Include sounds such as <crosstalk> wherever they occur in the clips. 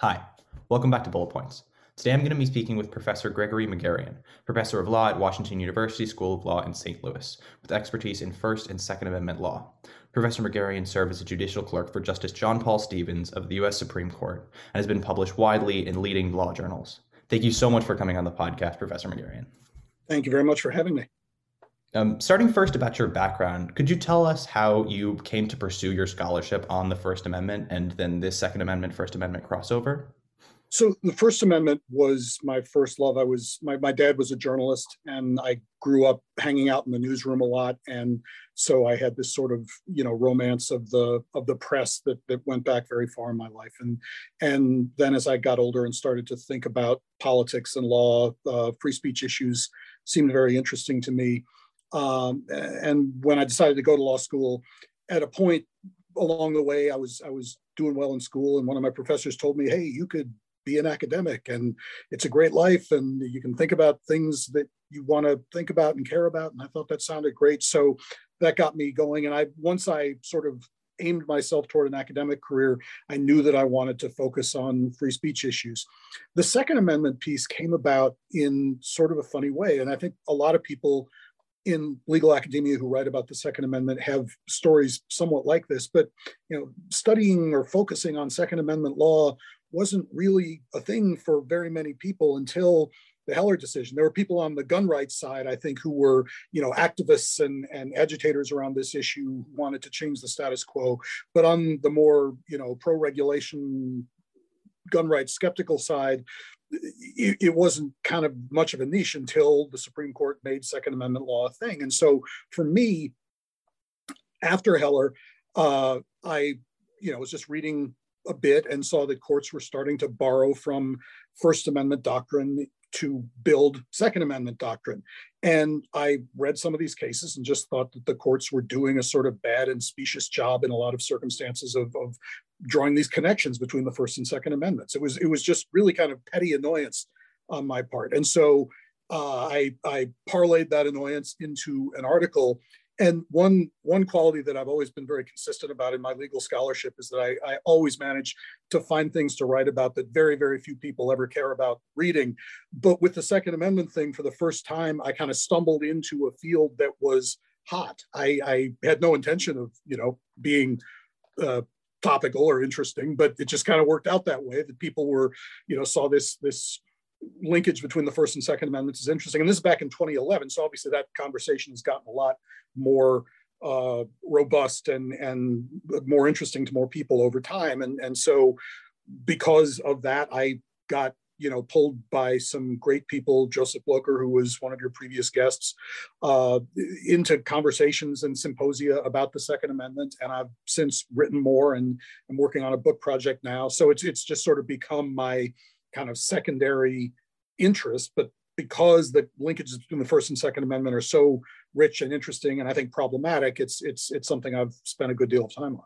Hi, welcome back to Bullet Points. Today I'm going to be speaking with Professor Gregory Magarian, Professor of Law at Washington University School of Law in St. Louis, with expertise in First and Second Amendment law. Professor Magarian served as a judicial clerk for Justice John Paul Stevens of the U.S. Supreme Court and has been published widely in leading law journals. Thank you so much for coming on the podcast, Professor Magarian. Thank you very much for having me. Um, starting first about your background, could you tell us how you came to pursue your scholarship on the First Amendment and then this Second Amendment, First Amendment crossover? So the First Amendment was my first love. I was my, my dad was a journalist and I grew up hanging out in the newsroom a lot. And so I had this sort of, you know, romance of the of the press that that went back very far in my life. And and then as I got older and started to think about politics and law, uh, free speech issues seemed very interesting to me. Um, and when I decided to go to law school, at a point along the way, I was I was doing well in school, and one of my professors told me, "Hey, you could be an academic, and it's a great life, and you can think about things that you want to think about and care about." And I thought that sounded great, so that got me going. And I once I sort of aimed myself toward an academic career, I knew that I wanted to focus on free speech issues. The Second Amendment piece came about in sort of a funny way, and I think a lot of people in legal academia who write about the Second Amendment have stories somewhat like this. But you know, studying or focusing on Second Amendment law wasn't really a thing for very many people until the Heller decision. There were people on the gun rights side, I think, who were, you know, activists and, and agitators around this issue wanted to change the status quo. But on the more, you know, pro-regulation gun rights skeptical side, it, it, wasn't kind of much of a niche until the Supreme Court made Second Amendment law a thing. And so for me, after Heller, uh, I, you know, was just reading a bit and saw that courts were starting to borrow from First Amendment doctrine to build Second Amendment doctrine. And I read some of these cases and just thought that the courts were doing a sort of bad and specious job in a lot of circumstances of, of drawing these connections between the First and Second Amendments. It was it was just really kind of petty annoyance on my part, and so uh, I I parlayed that annoyance into an article. And one one quality that I've always been very consistent about in my legal scholarship is that I, I always manage to find things to write about that very very few people ever care about reading. But with the Second Amendment thing, for the first time, I kind of stumbled into a field that was hot. I, I had no intention of you know being uh, topical or interesting, but it just kind of worked out that way that people were, you know, saw this this linkage between the First and Second Amendments is interesting. And this is back in 2011, so obviously that conversation has gotten a lot more uh, robust and and more interesting to more people over time. And and so because of that, I got you know, pulled by some great people, Joseph Blocher, who was one of your previous guests, uh, into conversations and symposia about the Second Amendment. And I've since written more and I'm working on a book project now. So it's, it's just sort of become my kind of secondary interest. But because the linkages between the First and Second Amendment are so rich and interesting and I think problematic, it's, it's, it's something I've spent a good deal of time on.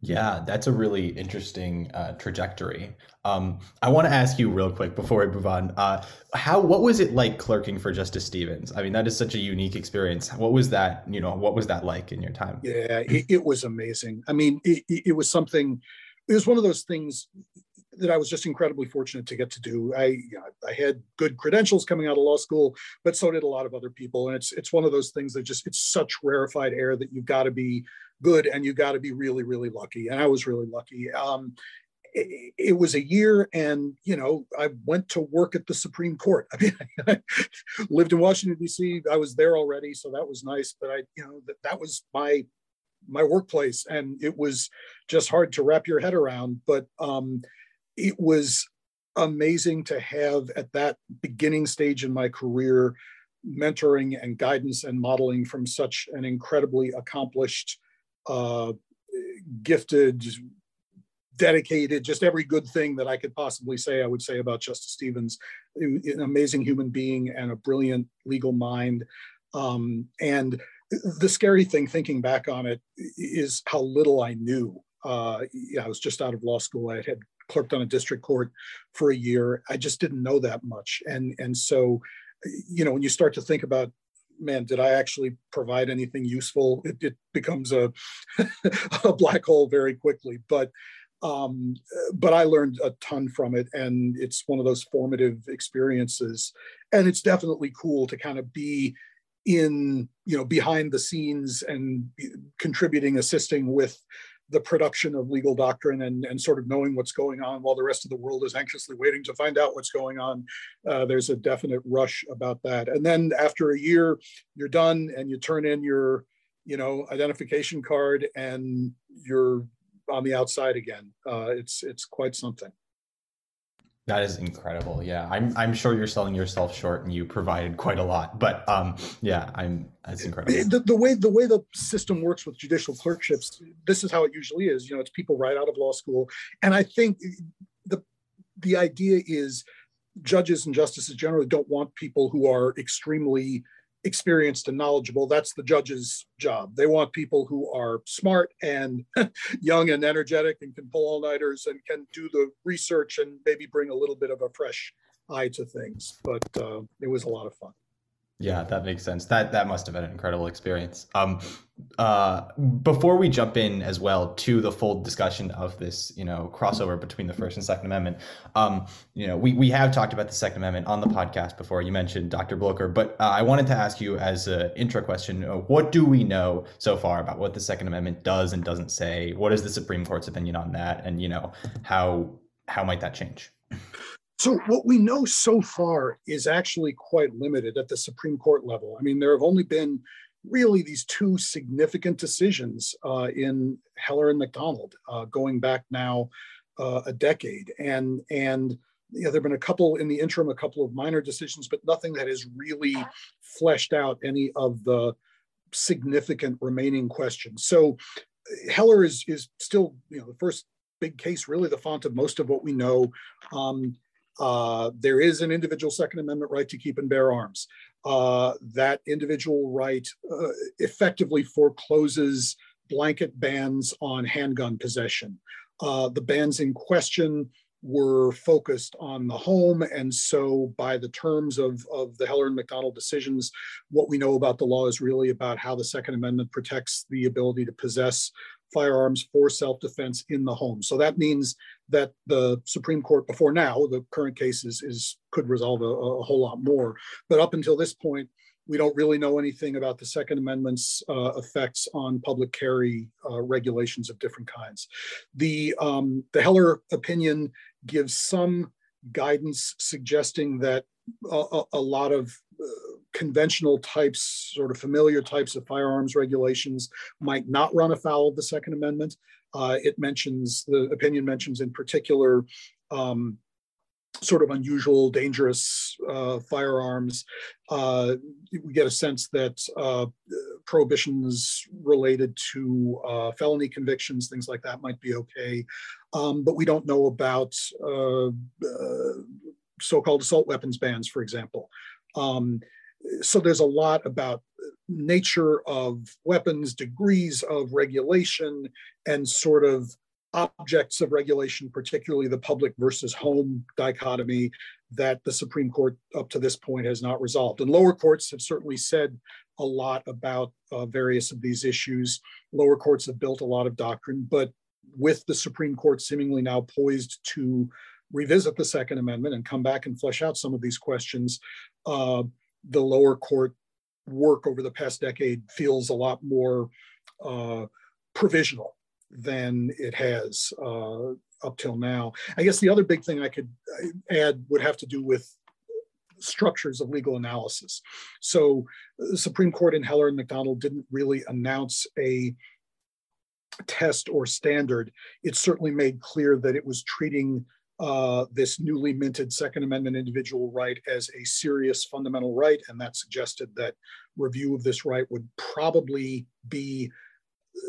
Yeah, that's a really interesting uh, trajectory. Um, I want to ask you real quick before we move on. Uh, how what was it like clerking for Justice Stevens? I mean, that is such a unique experience. What was that? You know, what was that like in your time? Yeah, it, it was amazing. I mean, it, it was something. It was one of those things that I was just incredibly fortunate to get to do. I you know, I had good credentials coming out of law school, but so did a lot of other people. And it's it's one of those things that just it's such rarefied air that you've got to be good and you've got to be really really lucky. And I was really lucky. Um, it, it, was a year, and you know I went to work at the Supreme Court. <laughs> I mean, I lived in Washington D.C. I was there already, so that was nice. But I you know that that was my my workplace and it was just hard to wrap your head around but um, it was amazing to have at that beginning stage in my career mentoring and guidance and modeling from such an incredibly accomplished uh, gifted dedicated just every good thing that i could possibly say i would say about justice stevens. An amazing human being and a brilliant legal mind. Um, and the scary thing thinking back on it is how little i knew. Uh, I was just out of law school. I had clerked on a district court for a year. I just didn't know that much. And, and so, you know, when you start to think about, man, did I actually provide anything useful? It, it becomes a, <laughs> a black hole very quickly. But Um, but I learned a ton from it, and it's one of those formative experiences. And it's definitely cool to kind of be in, you know, behind the scenes and contributing, assisting with the production of legal doctrine and, and sort of knowing what's going on while the rest of the world is anxiously waiting to find out what's going on. Uh, there's a definite rush about that. And then after a year, you're done and you turn in your, you know, identification card and you're on the outside again. Uh, it's it's quite something. That is incredible. Yeah, I'm I'm sure you're selling yourself short, and you provided quite a lot. But um, yeah, I'm that's incredible. The, the way the way the system works with judicial clerkships, this is how it usually is. You know, it's people right out of law school, and I think the the idea is judges and justices generally don't want people who are extremely experienced and knowledgeable. That's the judge's job. They want people who are smart and <laughs> young and energetic and can pull all nighters and can do the research and maybe bring a little bit of a fresh eye to things. But uh, it was a lot of fun. Yeah, that makes sense. That that must have been an incredible experience. Um, uh, before we jump in as well to the full discussion of this, you know, crossover between the First and Second Amendment, um, you know, we we have talked about the Second Amendment on the podcast before. You mentioned Dr. Blocher, but uh, I wanted to ask you as an intro question: uh, What do we know so far about what the Second Amendment does and doesn't say? What is the Supreme Court's opinion on that? And you know, how how might that change? So, what we know so far is actually quite limited at the Supreme Court level. I mean, there have only been really these two significant decisions uh, in Heller and McDonald, uh, going back now uh, a decade, and and you know, there have been a couple in the interim, a couple of minor decisions, but nothing that has really fleshed out any of the significant remaining questions. So, Heller is is still you know the first big case, really the font of most of what we know. Um, uh, there is an individual Second Amendment right to keep and bear arms. Uh, that individual right uh, effectively forecloses blanket bans on handgun possession. Uh, the bans in question were focused on the home. And so, by the terms of, of the Heller and McDonald decisions, what we know about the law is really about how the Second Amendment protects the ability to possess firearms for self-defense in the home. So that means that the Supreme Court before now, the current case is, is could resolve a, a whole lot more. But up until this point, we don't really know anything about the Second Amendment's uh, effects on public carry uh, regulations of different kinds. The, um, the Heller opinion gives some guidance suggesting that a, a lot of uh, conventional types, sort of familiar types of firearms regulations might not run afoul of the Second Amendment. Uh, it mentions, the opinion mentions in particular, um, sort of unusual, dangerous uh, firearms. Uh, we get a sense that uh, prohibitions related to uh, felony convictions, things like that, might be okay. Um, but we don't know about uh, uh, so-called assault weapons bans, for example. Um, so there's a lot about nature of weapons, degrees of regulation, and sort of objects of regulation, particularly the public versus home dichotomy that the Supreme Court up to this point has not resolved. And lower courts have certainly said a lot about uh, various of these issues. Lower courts have built a lot of doctrine, but with the Supreme Court seemingly now poised to revisit the Second Amendment and come back and flesh out some of these questions, uh, the lower court work over the past decade feels a lot more uh, provisional than it has uh, up till now. I guess the other big thing I could add would have to do with structures of legal analysis. So the Supreme Court in Heller and McDonald didn't really announce a test or standard. It certainly made clear that it was treating uh, this newly minted Second Amendment individual right as a serious fundamental right, and that suggested that review of this right would probably be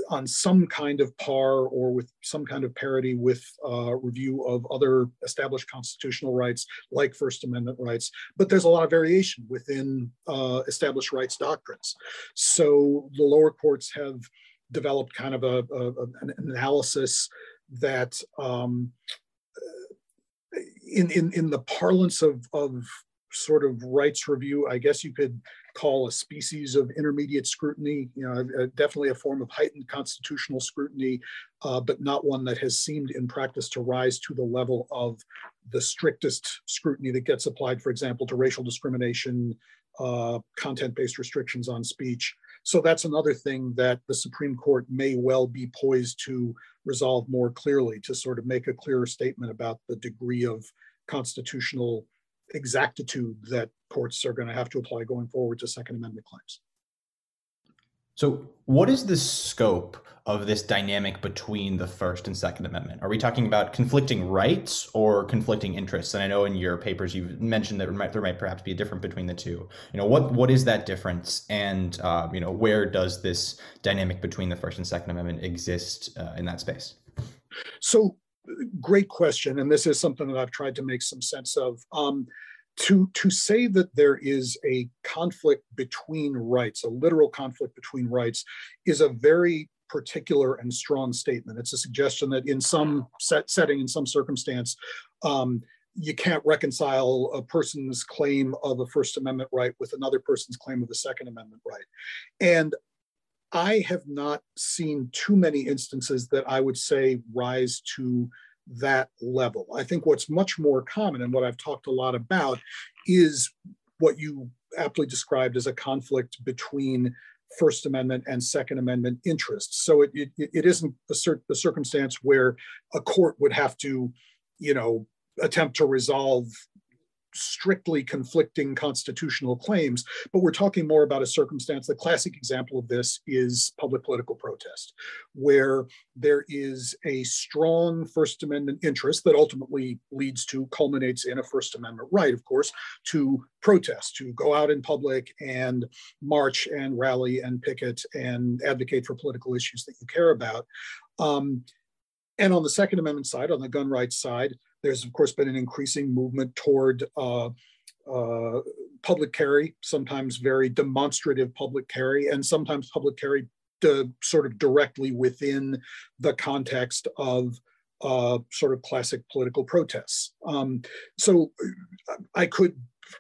on some kind of par or with some kind of parity with uh, review of other established constitutional rights like First Amendment rights. But there's a lot of variation within uh, established rights doctrines. So the lower courts have developed kind of a, a an analysis that um, in, in, in the parlance of, of sort of rights review, I guess you could call a species of intermediate scrutiny, you know, definitely a form of heightened constitutional scrutiny, uh, but not one that has seemed in practice to rise to the level of the strictest scrutiny that gets applied, for example, to racial discrimination, uh, content-based restrictions on speech. So that's another thing that the Supreme Court may well be poised to resolve more clearly, to sort of make a clearer statement about the degree of constitutional exactitude that courts are going to have to apply going forward to Second Amendment claims. So, what is the scope of this dynamic between the First and Second Amendment? Are we talking about conflicting rights or conflicting interests? And I know in your papers you've mentioned that there might, there might perhaps be a difference between the two. You know, what what is that difference, and uh, you know, where does this dynamic between the First and Second Amendment exist uh, in that space? So, great question, and this is something that I've tried to make some sense of. Um, to, to say that there is a conflict between rights, a literal conflict between rights, is a very particular and strong statement. It's a suggestion that in some set setting, in some circumstance, um, you can't reconcile a person's claim of a First Amendment right with another person's claim of a Second Amendment right. And I have not seen too many instances that I would say rise to that level. I think what's much more common and what I've talked a lot about is what you aptly described as a conflict between First Amendment and Second Amendment interests. So it, it, it isn't a, cir- a circumstance where a court would have to, you know, attempt to resolve strictly conflicting constitutional claims, but we're talking more about a circumstance. The classic example of this is public political protest, where there is a strong First Amendment interest that ultimately leads to, culminates in a First Amendment right, of course, to protest, to go out in public and march and rally and picket and advocate for political issues that you care about. Um, and on the Second Amendment side, on the gun rights side, there's, of course, been an increasing movement toward uh, uh, public carry, sometimes very demonstrative public carry, and sometimes public carry to, sort of directly within the context of uh, sort of classic political protests. Um, so I could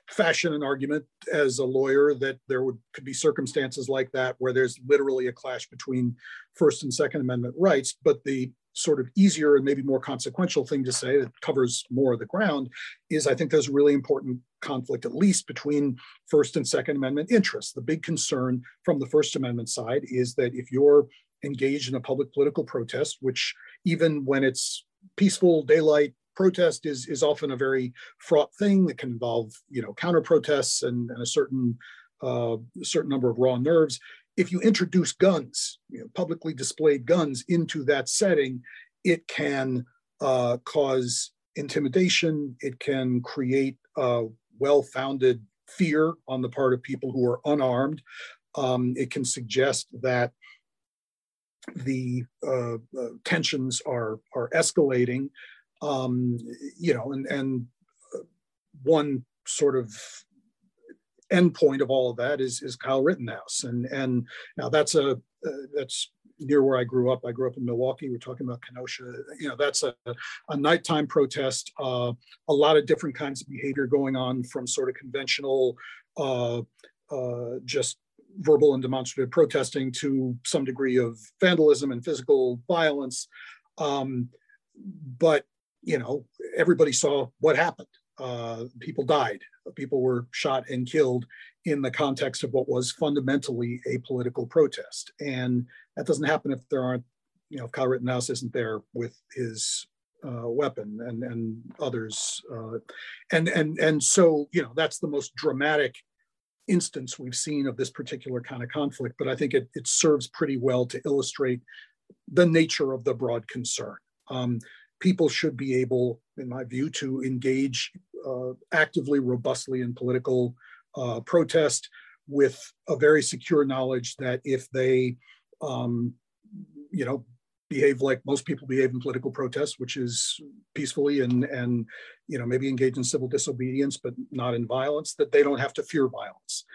fashion an argument as a lawyer that there would could be circumstances like that where there's literally a clash between First and Second Amendment rights, but the sort of easier and maybe more consequential thing to say that covers more of the ground is I think there's a really important conflict, at least between First and Second Amendment interests. The big concern from the First Amendment side is that if you're engaged in a public political protest, which even when it's peaceful daylight protest is is often a very fraught thing that can involve you know counter protests and, and a certain uh, certain number of raw nerves if you introduce guns, you know, publicly displayed guns into that setting, it can uh, cause intimidation. It can create a well-founded fear on the part of people who are unarmed. Um, it can suggest that the uh, uh, tensions are are escalating. Um, you know, and and uh, one sort of endpoint of all of that is is Kyle Rittenhouse, and and now that's a uh, that's near where I grew up. I grew up in Milwaukee. We're talking about Kenosha. You know, that's a, a nighttime protest. Uh, a lot of different kinds of behavior going on, from sort of conventional, uh, uh, just verbal and demonstrative protesting to some degree of vandalism and physical violence. Um, but you know, everybody saw what happened. Uh, people died people were shot and killed in the context of what was fundamentally a political protest. And that doesn't happen if there aren't, you know, if Kyle Rittenhouse isn't there with his uh, weapon and and others, uh, and and and so you know that's the most dramatic instance we've seen of this particular kind of conflict. But I think it it serves pretty well to illustrate the nature of the broad concern. Um, people should be able, in my view, to engage actively, robustly in political uh, protest with a very secure knowledge that if they, um, you know, behave like most people behave in political protest, which is peacefully and and you know maybe engage in civil disobedience, but not in violence, that they don't have to fear violence.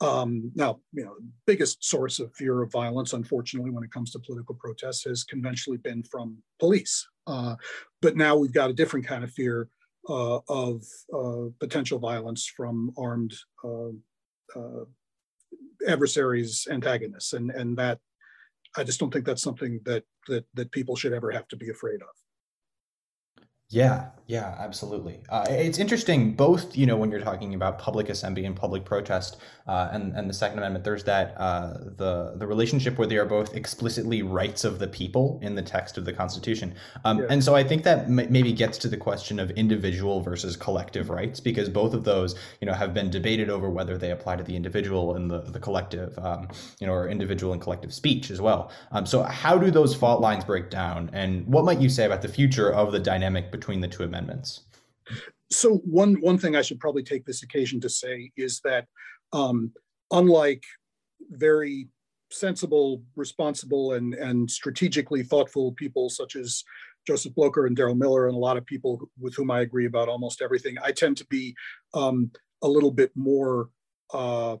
Um, now, you know, the biggest source of fear of violence, unfortunately, when it comes to political protests, has conventionally been from police. Uh, but now we've got a different kind of fear uh, Uh, of uh, potential violence from armed uh, uh, adversaries, antagonists, and and that I just don't think that's something that that that people should ever have to be afraid of. Yeah, yeah, absolutely. Uh, it's interesting, both you know, when you're talking about public assembly and public protest, uh, and and the Second Amendment. There's that uh, the the relationship where they are both explicitly rights of the people in the text of the Constitution, um, yeah. and so I think that m- maybe gets to the question of individual versus collective rights, because both of those you know have been debated over whether they apply to the individual and the the collective, um, you know, or individual and collective speech as well. Um, so how do those fault lines break down, and what might you say about the future of the dynamic between the two amendments? So one one thing I should probably take this occasion to say is that um, unlike very sensible, responsible, and and strategically thoughtful people such as Joseph Blocher and Darrell Miller and a lot of people with whom I agree about almost everything, I tend to be um, a little bit more uh,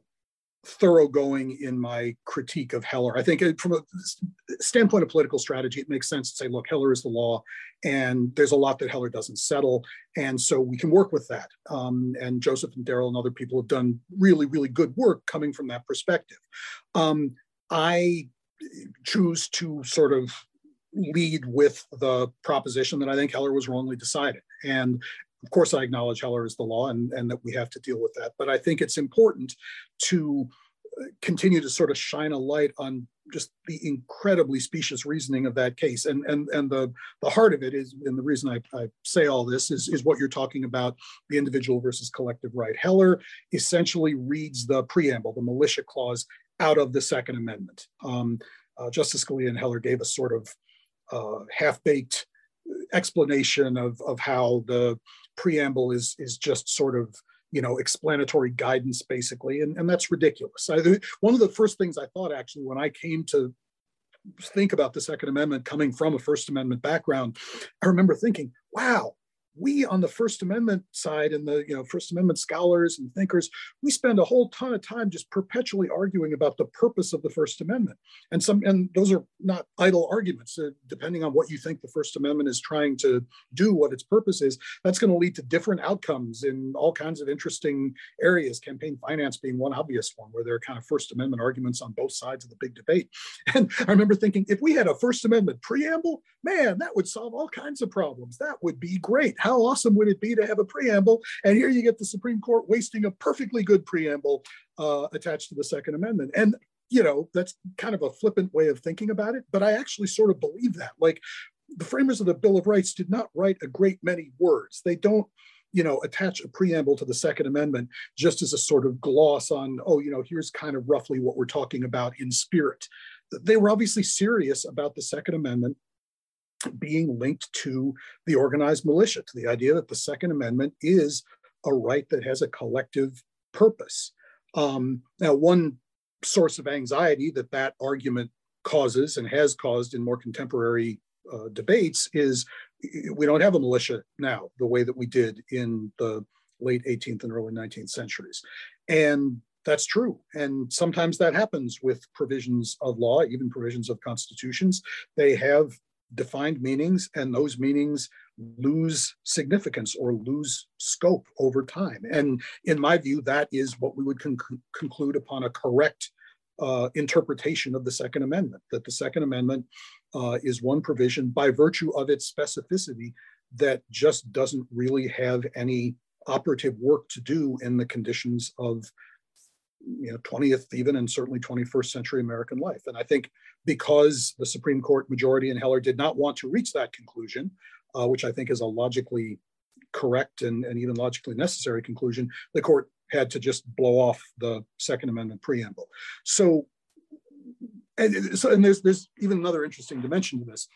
thoroughgoing in my critique of Heller. I think from a standpoint of political strategy, it makes sense to say, look, Heller is the law, and there's a lot that Heller doesn't settle, and so we can work with that. Um, and Joseph and Darrell and other people have done really, really good work coming from that perspective. Um, I choose to sort of lead with the proposition that I think Heller was wrongly decided. And of course, I acknowledge Heller is the law and, and that we have to deal with that. But I think it's important to uh, continue to sort of shine a light on just the incredibly specious reasoning of that case. And, and, and the, the heart of it is, and the reason I, I say all this is, is what you're talking about, the individual versus collective right. Heller essentially reads the preamble, the militia clause, out of the Second Amendment. Um, uh, Justice Scalia and Heller gave a sort of uh, half-baked explanation of, of how the preamble is is just sort of you know explanatory guidance basically. And, and that's ridiculous. I, one of the first things i thought actually when i came to think about the second amendment coming from a first amendment background i remember thinking wow we on the First Amendment side and the you know First Amendment scholars and thinkers, we spend a whole ton of time just perpetually arguing about the purpose of the First Amendment. And some and those are not idle arguments. Uh, depending on what you think the First Amendment is trying to do, what its purpose is, that's going to lead to different outcomes in all kinds of interesting areas. Campaign finance being one obvious one, where there are kind of First Amendment arguments on both sides of the big debate. <laughs> And I remember thinking, if we had a First Amendment preamble, man, that would solve all kinds of problems. That would be great how awesome would it be to have a preamble? And here you get the Supreme Court wasting a perfectly good preamble uh, attached to the Second Amendment. And you know, that's kind of a flippant way of thinking about it, but I actually sort of believe that. Like the framers of the Bill of Rights did not write a great many words. They don't you know, attach a preamble to the Second Amendment just as a sort of gloss on, oh, you know, here's kind of roughly what we're talking about in spirit. They were obviously serious about the Second Amendment being linked to the organized militia, to the idea that the Second Amendment is a right that has a collective purpose. Um, now, one source of anxiety that that argument causes and has caused in more contemporary uh, debates is we don't have a militia now the way that we did in the late 18th and early 19th centuries. And that's true. And sometimes that happens with provisions of law, even provisions of constitutions. They have defined meanings and those meanings lose significance or lose scope over time. And in my view, that is what we would con- conclude upon a correct uh, interpretation of the Second Amendment, that the Second Amendment uh, is one provision by virtue of its specificity that just doesn't really have any operative work to do in the conditions of you know 20th even and certainly 21st century american life. And i think because the supreme court majority in heller did not want to reach that conclusion uh, which i think is a logically correct and, and even logically necessary conclusion the court had to just blow off the second amendment preamble. So and so and there's there's even another interesting dimension to this.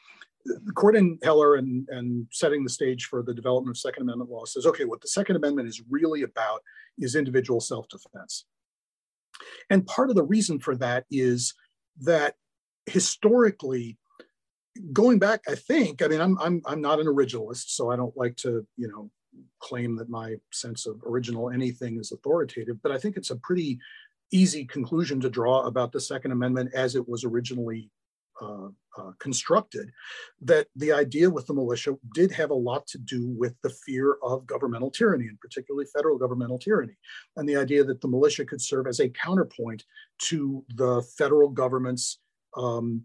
The court in Heller and, and setting the stage for the development of Second Amendment law says, okay, what the Second Amendment is really about is individual self-defense. And part of the reason for that is that historically, going back, I think, I mean, I'm, I'm, I'm not an originalist, so I don't like to, you know, claim that my sense of original anything is authoritative, but I think it's a pretty easy conclusion to draw about the Second Amendment as it was originally uh, uh, constructed, that the idea with the militia did have a lot to do with the fear of governmental tyranny, and particularly federal governmental tyranny, and the idea that the militia could serve as a counterpoint to the federal government's um,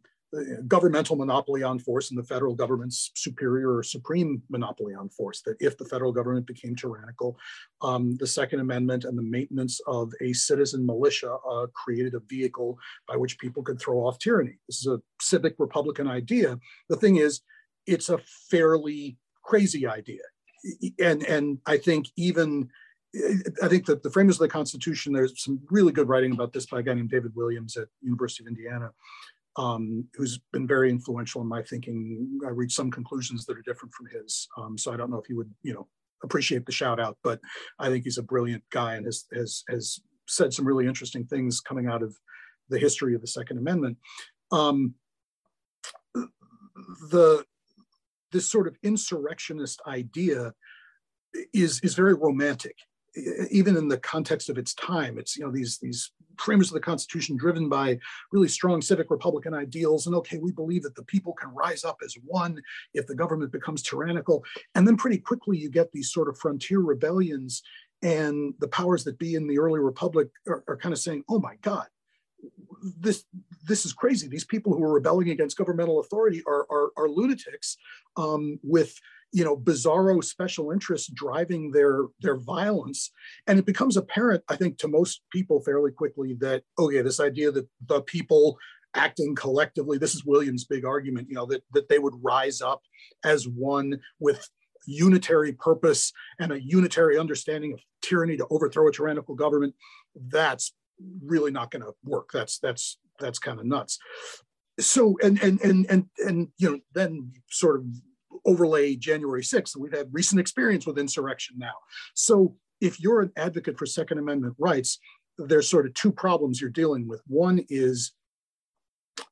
governmental monopoly on force and the federal government's superior or supreme monopoly on force. That if the federal government became tyrannical, um, the Second Amendment and the maintenance of a citizen militia uh, created a vehicle by which people could throw off tyranny. This is a civic Republican idea. The thing is, it's a fairly crazy idea. And, and I think even I think that the framers of the Constitution, there's some really good writing about this by a guy named David Williams at University of Indiana, um, who's been very influential in my thinking. I reached some conclusions that are different from his. Um, so I don't know if he would, you know, appreciate the shout out, but I think he's a brilliant guy and has, has, has said some really interesting things coming out of the history of the Second Amendment. Um, the this sort of insurrectionist idea is is very romantic even in the context of its time it's you know these these framers of the constitution driven by really strong civic republican ideals. And okay we believe that the people can rise up as one if the government becomes tyrannical. And then pretty quickly you get these sort of frontier rebellions and the powers that be in the early republic are, are kind of saying oh my god this this is crazy. These people who are rebelling against governmental authority are are, are lunatics um, with you know bizarro special interests driving their their violence. And it becomes apparent i think to most people fairly quickly that okay this idea that the people acting collectively this is william's big argument you know that that they would rise up as one with unitary purpose and a unitary understanding of tyranny to overthrow a tyrannical government that's really not going to work. That's that's that's kind of nuts. So and and and and and you know then sort of overlay January 6th. And we've had recent experience with insurrection now. So if you're an advocate for Second Amendment rights, there's sort of two problems you're dealing with. One is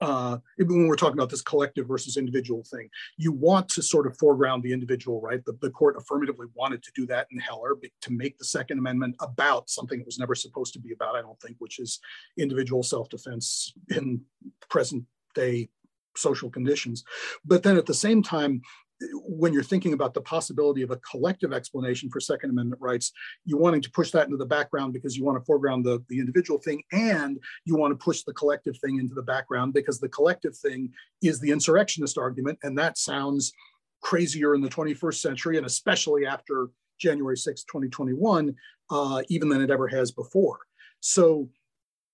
uh, when we're talking about this collective versus individual thing, you want to sort of foreground the individual, right? The, the court affirmatively wanted to do that in Heller to make the Second Amendment about something it was never supposed to be about, I don't think, which is individual self defense in present day social conditions. But then at the same time, when you're thinking about the possibility of a collective explanation for Second Amendment rights, you're wanting to push that into the background because you want to foreground the, the individual thing and you want to push the collective thing into the background because the collective thing is the insurrectionist argument. And that sounds crazier in the 21st century and especially after January 6, 2021, uh, even than it ever has before. So,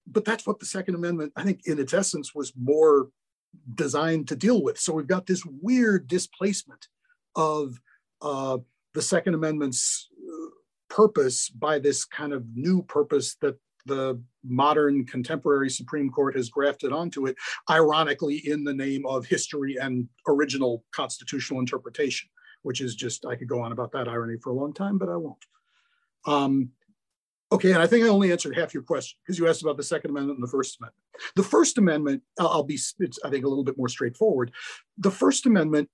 but that's what the Second Amendment, I think, in its essence, was more designed to deal with. So we've got this weird displacement of uh, the Second Amendment's uh, purpose by this kind of new purpose that the modern contemporary Supreme Court has grafted onto it, ironically, in the name of history and original constitutional interpretation, which is just, I could go on about that irony for a long time, but I won't. Um, Okay, and I think I only answered half your question because you asked about the Second Amendment and the First Amendment. The First Amendment, I'll be, it's, I think, a little bit more straightforward. The First Amendment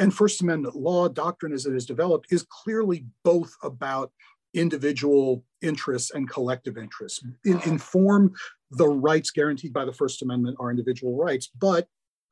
and First Amendment law doctrine as it is developed is clearly both about individual interests and collective interests. In, inform the rights guaranteed by the First Amendment are individual rights, but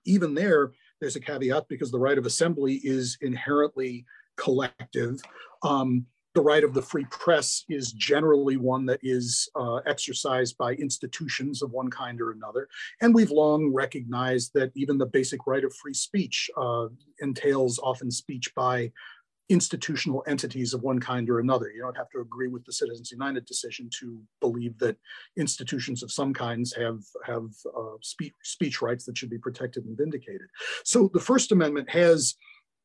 even there, there's a caveat because the right of assembly is inherently collective. Um, the right of the free press is generally one that is uh, exercised by institutions of one kind or another. And we've long recognized that even the basic right of free speech uh, entails often speech by institutional entities of one kind or another. You don't have to agree with the Citizens United decision to believe that institutions of some kinds have have uh, speech speech rights that should be protected and vindicated. So the First Amendment has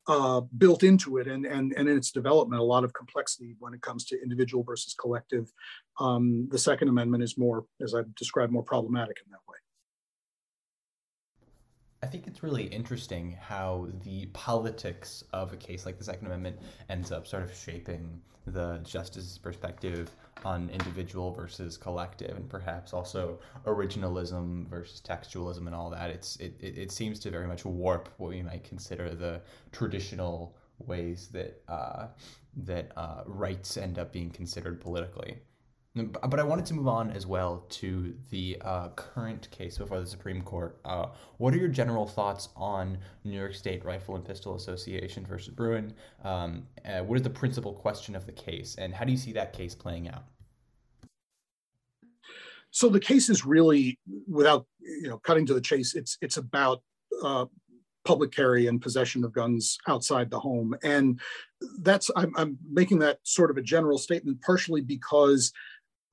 uh, built into it and, and, and in its development, a lot of complexity when it comes to individual versus collective. Um, the Second Amendment is more, as I've described, more problematic in that way. I think it's really interesting how the politics of a case like the Second Amendment ends up sort of shaping the justice's perspective on individual versus collective, and perhaps also originalism versus textualism and all that. It's it, it, seems to very much warp what we might consider the traditional ways that uh, that uh, rights end up being considered politically. But I wanted to move on as well to the uh, current case before the Supreme Court. Uh, what are your general thoughts on New York State Rifle and Pistol Association versus Bruen? Um, uh, what is the principal question of the case, and how do you see that case playing out? So the case is really, without you know cutting to the chase, it's it's about uh, public carry and possession of guns outside the home, and that's I'm, I'm making that sort of a general statement partially because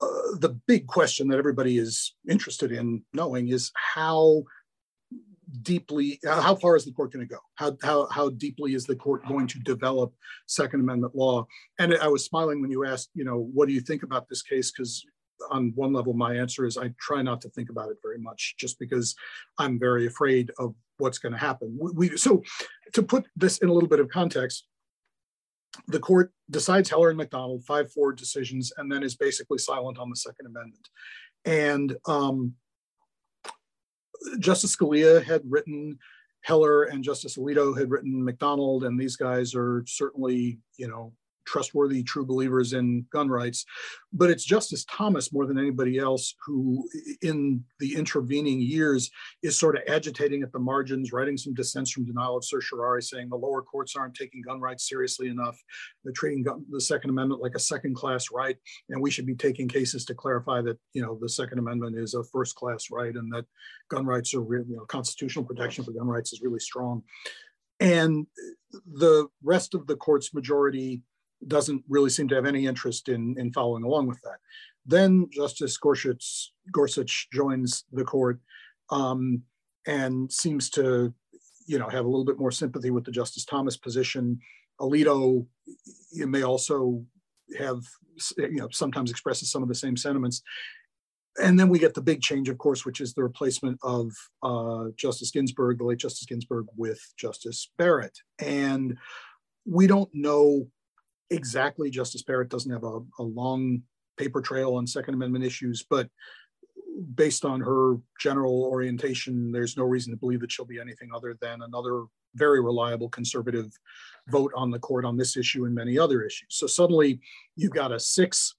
uh, the big question that everybody is interested in knowing is how deeply how far is the court going to go? How, how how deeply is the court going to develop second amendment law? And i was smiling when you asked you know what do you think about this case? Because on one level my answer is i try not to think about it very much just because i'm very afraid of what's going to happen we, so to put this in a little bit of context the court decides Heller and McDonald, 5 4 decisions, and then is basically silent on the Second Amendment. And um, Justice Scalia had written Heller and Justice Alito had written McDonald, and these guys are certainly, you know, trustworthy, true believers in gun rights. But it's Justice Thomas more than anybody else who, in the intervening years, is sort of agitating at the margins, writing some dissents from denial of certiorari, saying the lower courts aren't taking gun rights seriously enough. They're treating gun, the Second Amendment like a second class right, and we should be taking cases to clarify that you know the Second Amendment is a first class right, and that gun rights are you know, constitutional protection for gun rights is really strong. And the rest of the court's majority doesn't really seem to have any interest in, in following along with that. Then Justice Gorsuch, Gorsuch joins the court um, and seems to, you know, have a little bit more sympathy with the Justice Thomas position. Alito may also have, you know, sometimes expresses some of the same sentiments. And then we get the big change, of course, which is the replacement of uh, Justice Ginsburg, the late Justice Ginsburg, with Justice Barrett. And we don't know exactly. Justice Barrett doesn't have a, a long paper trail on Second Amendment issues, but based on her general orientation, there's no reason to believe that she'll be anything other than another very reliable conservative vote on the court on this issue and many other issues. So suddenly you've got a six,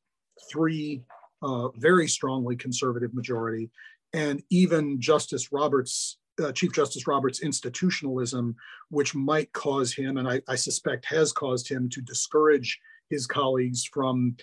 three, uh, very strongly conservative majority. And even Justice Roberts uh, Chief Justice Roberts' institutionalism, which might cause him, and I, I, suspect has caused him, to discourage his colleagues from,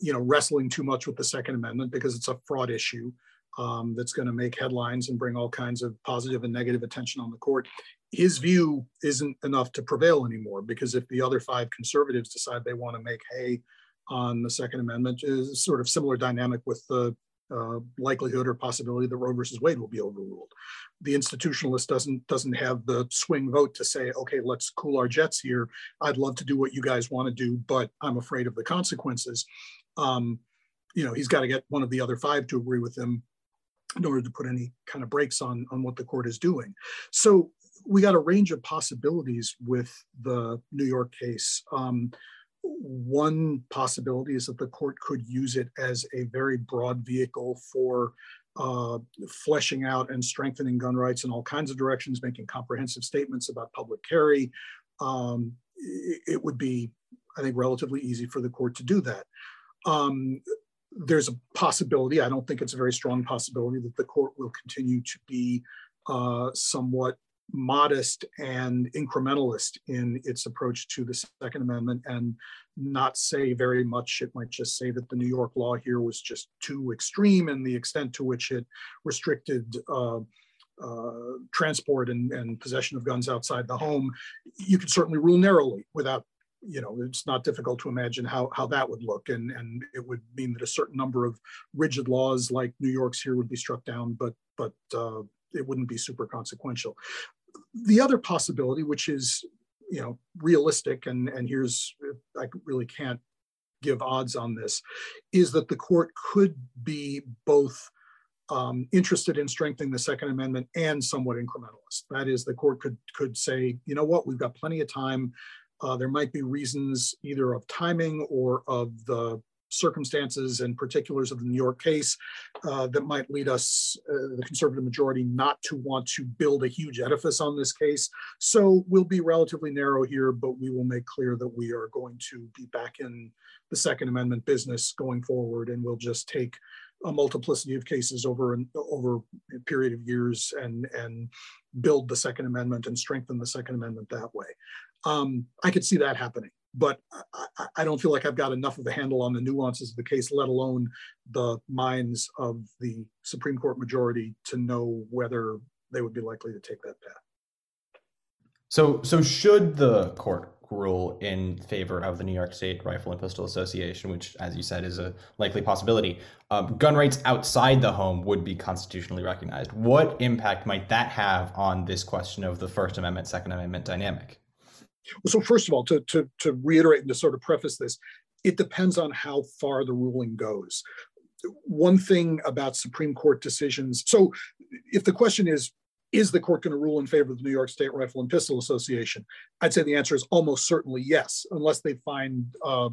you know, wrestling too much with the Second Amendment because it's a fraud issue um, that's going to make headlines and bring all kinds of positive and negative attention on the court. His view isn't enough to prevail anymore because if the other five conservatives decide they want to make hay on the Second Amendment, is sort of similar dynamic with the uh, likelihood or possibility that Roe versus Wade will be overruled. The institutionalist doesn't doesn't have the swing vote to say, okay, let's cool our jets here. I'd love to do what you guys want to do, but I'm afraid of the consequences. Um, you know, he's got to get one of the other five to agree with him in order to put any kind of brakes on on what the court is doing. So we got a range of possibilities with the New York case. Um, one possibility is that the court could use it as a very broad vehicle for uh, fleshing out and strengthening gun rights in all kinds of directions, making comprehensive statements about public carry. Um, it, would be, I think, relatively easy for the court to do that. Um, there's a possibility, I don't think it's a very strong possibility, that the court will continue to be uh, somewhat modest and incrementalist in its approach to the Second Amendment and not say very much. It might just say that the New York law here was just too extreme and the extent to which it restricted uh, uh, transport and, and possession of guns outside the home. You could certainly rule narrowly without you know, it's not difficult to imagine how, how that would look. And, and it would mean that a certain number of rigid laws like New York's here would be struck down, but, but uh, it wouldn't be super consequential. The other possibility, which is you know realistic, and and here's I really can't give odds on this, is that the court could be both um, interested in strengthening the Second Amendment and somewhat incrementalist. That is, the court could could say, you know what, we've got plenty of time. Uh, there might be reasons either of timing or of the circumstances and particulars of the New York case uh, that might lead us, uh, the conservative majority, not to want to build a huge edifice on this case. So we'll be relatively narrow here, but we will make clear that we are going to be back in the Second Amendment business going forward, and we'll just take a multiplicity of cases over an over a period of years and and build the Second Amendment and strengthen the Second Amendment that way. Um, I could see that happening but I, I, don't feel like I've got enough of a handle on the nuances of the case, let alone the minds of the Supreme Court majority to know whether they would be likely to take that path. So, so should the court rule in favor of the New York State Rifle and Pistol Association, which, as you said, is a likely possibility, um, gun rights outside the home would be constitutionally recognized. What impact might that have on this question of the First Amendment, Second Amendment dynamic? So first of all, to, to, to reiterate and to sort of preface this, it depends on how far the ruling goes. One thing about Supreme Court decisions, so if the question is, is the court going to rule in favor of the New York State Rifle and Pistol Association? I'd say the answer is almost certainly yes, unless they find, uh,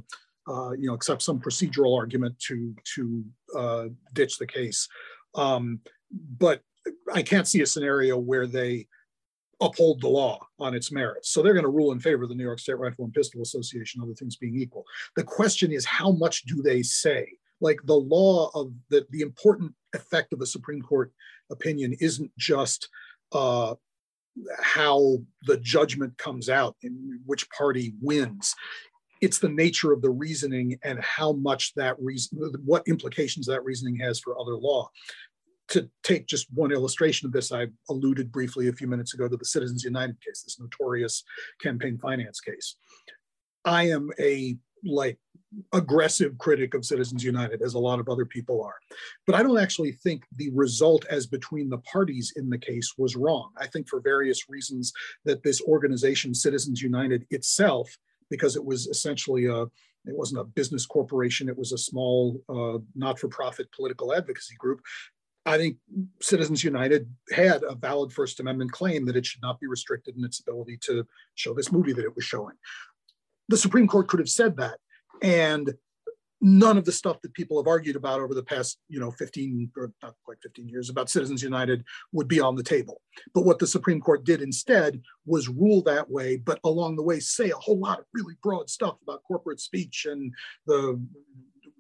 uh, you know, accept some procedural argument to to uh, ditch the case. Um, but I can't see a scenario where they uphold the law on its merits. So they're going to rule in favor of the New York State Rifle and Pistol Association, other things being equal. The question is, how much do they say? Like the law of the, the important effect of a Supreme Court opinion isn't just uh, how the judgment comes out and which party wins. It's the nature of the reasoning and how much that reason, what implications that reasoning has for other law to take just one illustration of this, I alluded briefly a few minutes ago to the Citizens United case, this notorious campaign finance case. I am a like aggressive critic of Citizens United, as a lot of other people are. But I don't actually think the result as between the parties in the case was wrong. I think for various reasons that this organization, Citizens United itself, because it was essentially a it wasn't a business corporation, it was a small uh, not for profit political advocacy group. I think Citizens United had a valid First Amendment claim that it should not be restricted in its ability to show this movie that it was showing. The Supreme Court could have said that, and none of the stuff that people have argued about over the past, you know, 15 or not quite 15 years about Citizens United would be on the table. But what the Supreme Court did instead was rule that way, but along the way say a whole lot of really broad stuff about corporate speech and the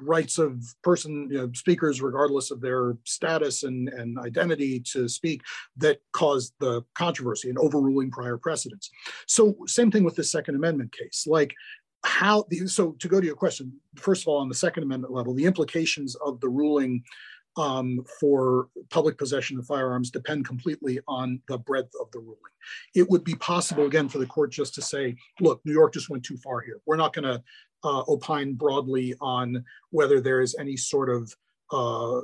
rights of person you know, speakers, regardless of their status and, and identity to speak, that caused the controversy and overruling prior precedents. So same thing with the Second Amendment case. Like how so to go to your question, first of all, on the Second Amendment level, the implications of the ruling um, for public possession of firearms depend completely on the breadth of the ruling. It would be possible, again, for the court just to say, look, New York just went too far here. We're not going to uh, opine broadly on whether there is any sort of uh,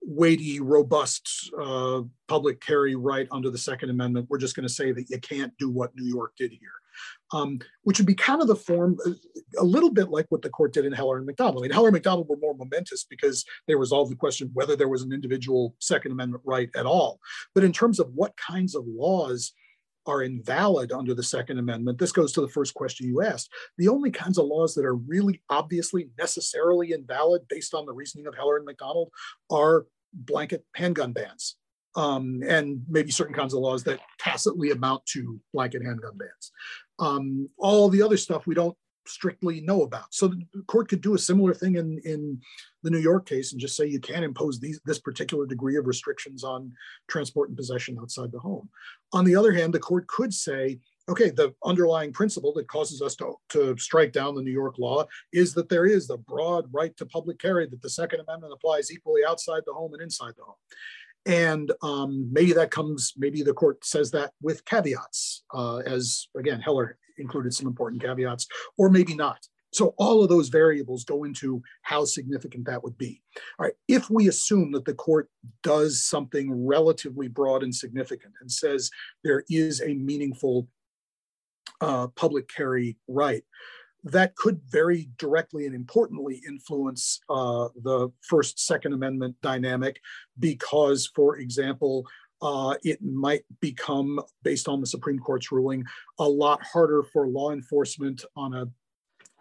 weighty, robust uh, public carry right under the Second Amendment. We're just going to say that you can't do what New York did here, um, which would be kind of the form, a little bit like what the court did in Heller and McDonald. I mean, Heller and McDonald were more momentous because they resolved the question whether there was an individual Second Amendment right at all. But in terms of what kinds of laws are invalid under the Second Amendment, this goes to the first question you asked. The only kinds of laws that are really obviously necessarily invalid based on the reasoning of Heller and McDonald are blanket handgun bans. Um, and maybe certain kinds of laws that tacitly amount to blanket handgun bans. Um, all the other stuff we don't strictly know about. So the court could do a similar thing in, in the New York case and just say you can't impose these, this particular degree of restrictions on transport and possession outside the home. On the other hand, the court could say, okay, the underlying principle that causes us to, to strike down the New York law is that there is the broad right to public carry, that the Second Amendment applies equally outside the home and inside the home. And um, maybe that comes, maybe the court says that with caveats, uh, as again, Heller included some important caveats, or maybe not. So all of those variables go into how significant that would be. All right, if we assume that the court does something relatively broad and significant and says there is a meaningful uh, public carry right, that could very directly and importantly influence uh, the First Second Amendment dynamic because, for example, uh, it might become, based on the Supreme Court's ruling, a lot harder for law enforcement on a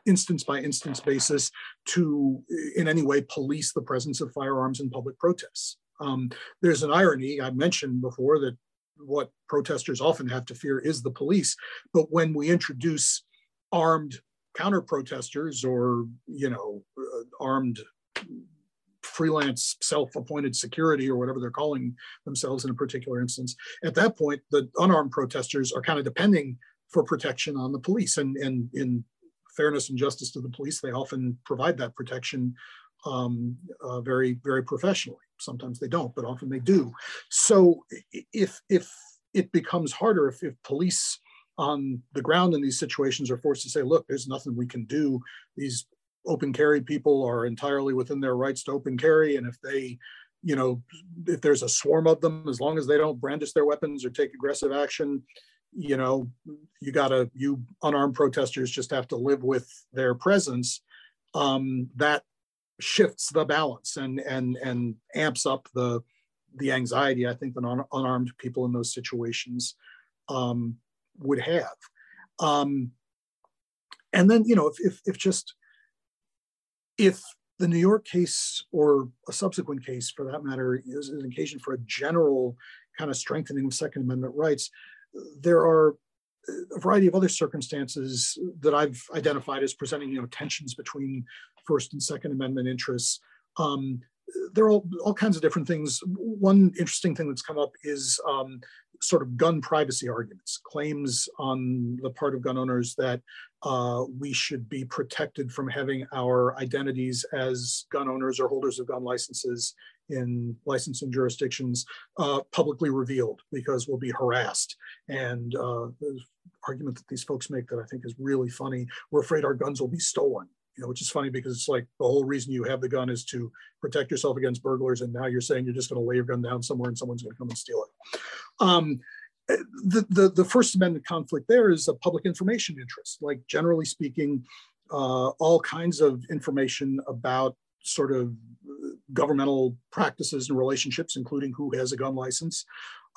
instance by instance basis to in any way police the presence of firearms in public protests. Um, there's an irony I mentioned before that what protesters often have to fear is the police, but when we introduce armed counter protesters or you know uh, armed freelance self-appointed security or whatever they're calling themselves in a particular instance. At that point the unarmed protesters are kind of depending for protection on the police. And, and in fairness and justice to the police they often provide that protection um, uh, very very professionally. Sometimes they don't but often they do. So if if it becomes harder if, if police on the ground in these situations are forced to say look there's nothing we can do. These open carry people are entirely within their rights to open carry. And if they, you know, if there's a swarm of them, as long as they don't brandish their weapons or take aggressive action, you know, you gotta, you unarmed protesters just have to live with their presence. Um, that shifts the balance and and and amps up the the anxiety I think that un- unarmed people in those situations um, would have. Um, and then you know if, if if just if the New York case or a subsequent case for that matter is an occasion for a general kind of strengthening of Second Amendment rights, there are a variety of other circumstances that I've identified as presenting, you know, tensions between First and Second Amendment interests. Um, there are all, all kinds of different things. One interesting thing that's come up is um, sort of gun privacy arguments, claims on the part of gun owners that uh, we should be protected from having our identities as gun owners or holders of gun licenses in licensing jurisdictions uh, publicly revealed because we'll be harassed. And uh, the argument that these folks make that I think is really funny, we're afraid our guns will be stolen you know, which is funny because it's like the whole reason you have the gun is to protect yourself against burglars, and now you're saying you're just going to lay your gun down somewhere and someone's going to come and steal it. Um, the, the, the First Amendment conflict there is a public information interest. Like generally speaking, uh, all kinds of information about sort of governmental practices and relationships, including who has a gun license,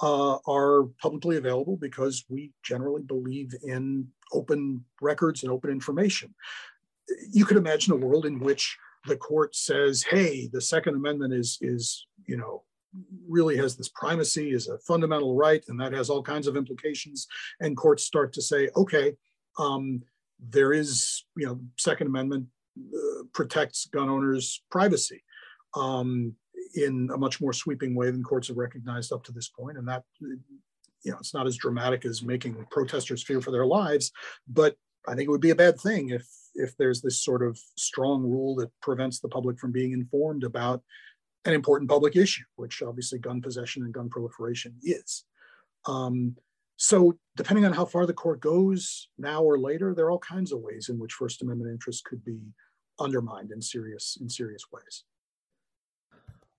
uh, are publicly available because we generally believe in open records and open information you could imagine a world in which the court says, hey, the Second Amendment is, is you know, really has this primacy is a fundamental right, and that has all kinds of implications. And courts start to say, okay, um, there is, you know, Second Amendment uh, protects gun owners' privacy um, in a much more sweeping way than courts have recognized up to this point. And that, you know, it's not as dramatic as making protesters fear for their lives, but I think it would be a bad thing if if there's this sort of strong rule that prevents the public from being informed about an important public issue, which obviously gun possession and gun proliferation is. Um, so depending on how far the court goes now or later, there are all kinds of ways in which First Amendment interests could be undermined in serious in serious ways.